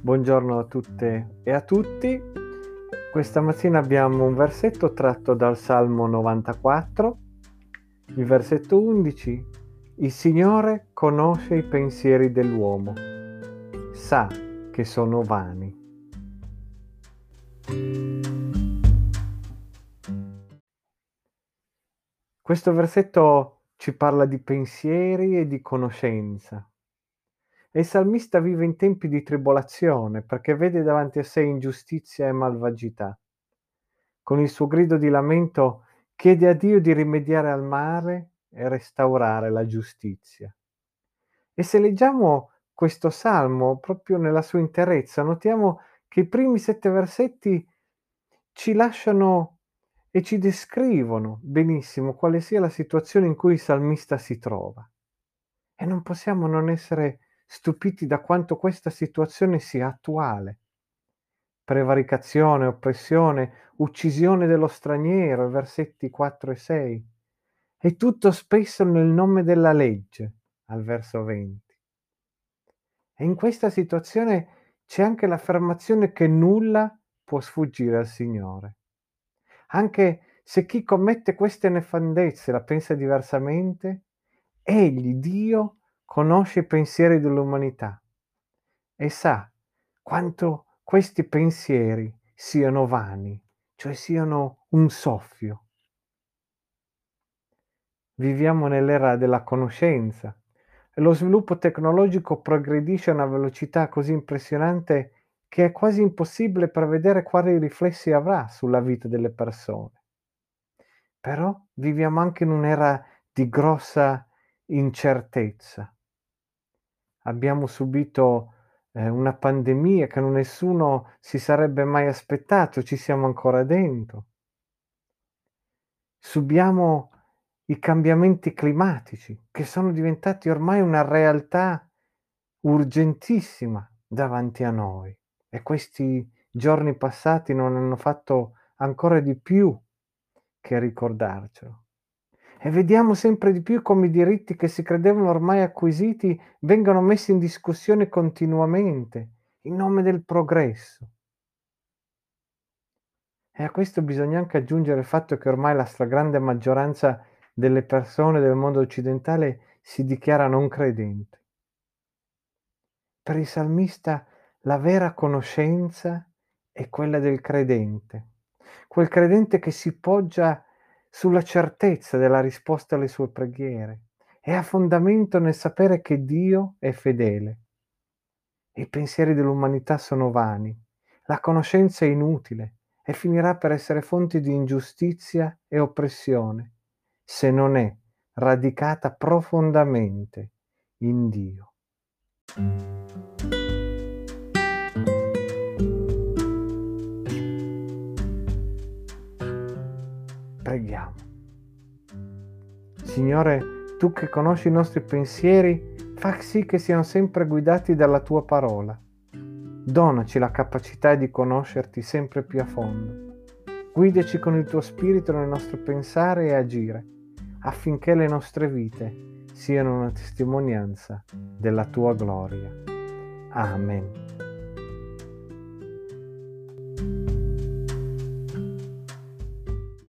Buongiorno a tutte e a tutti. Questa mattina abbiamo un versetto tratto dal Salmo 94, il versetto 11. Il Signore conosce i pensieri dell'uomo, sa che sono vani. Questo versetto ci parla di pensieri e di conoscenza. E il salmista vive in tempi di tribolazione perché vede davanti a sé ingiustizia e malvagità. Con il suo grido di lamento chiede a Dio di rimediare al male e restaurare la giustizia. E se leggiamo questo salmo proprio nella sua interezza, notiamo che i primi sette versetti ci lasciano e ci descrivono benissimo quale sia la situazione in cui il salmista si trova. E non possiamo non essere stupiti da quanto questa situazione sia attuale. Prevaricazione, oppressione, uccisione dello straniero, versetti 4 e 6. E tutto spesso nel nome della legge, al verso 20. E in questa situazione c'è anche l'affermazione che nulla può sfuggire al Signore. Anche se chi commette queste nefandezze la pensa diversamente, egli, Dio, conosce i pensieri dell'umanità e sa quanto questi pensieri siano vani, cioè siano un soffio. Viviamo nell'era della conoscenza e lo sviluppo tecnologico progredisce a una velocità così impressionante che è quasi impossibile prevedere quali riflessi avrà sulla vita delle persone. Però viviamo anche in un'era di grossa incertezza abbiamo subito eh, una pandemia che nessuno si sarebbe mai aspettato, ci siamo ancora dentro. Subiamo i cambiamenti climatici che sono diventati ormai una realtà urgentissima davanti a noi e questi giorni passati non hanno fatto ancora di più che ricordarcelo. E vediamo sempre di più come i diritti che si credevano ormai acquisiti vengono messi in discussione continuamente in nome del progresso. E a questo bisogna anche aggiungere il fatto che ormai la stragrande maggioranza delle persone del mondo occidentale si dichiara non credente. Per il salmista la vera conoscenza è quella del credente, quel credente che si poggia sulla certezza della risposta alle sue preghiere e ha fondamento nel sapere che Dio è fedele. I pensieri dell'umanità sono vani, la conoscenza è inutile e finirà per essere fonte di ingiustizia e oppressione se non è radicata profondamente in Dio. Preghiamo. Signore, tu che conosci i nostri pensieri, fa sì che siano sempre guidati dalla tua parola. Donaci la capacità di conoscerti sempre più a fondo. Guidaci con il tuo spirito nel nostro pensare e agire, affinché le nostre vite siano una testimonianza della tua gloria. Amen.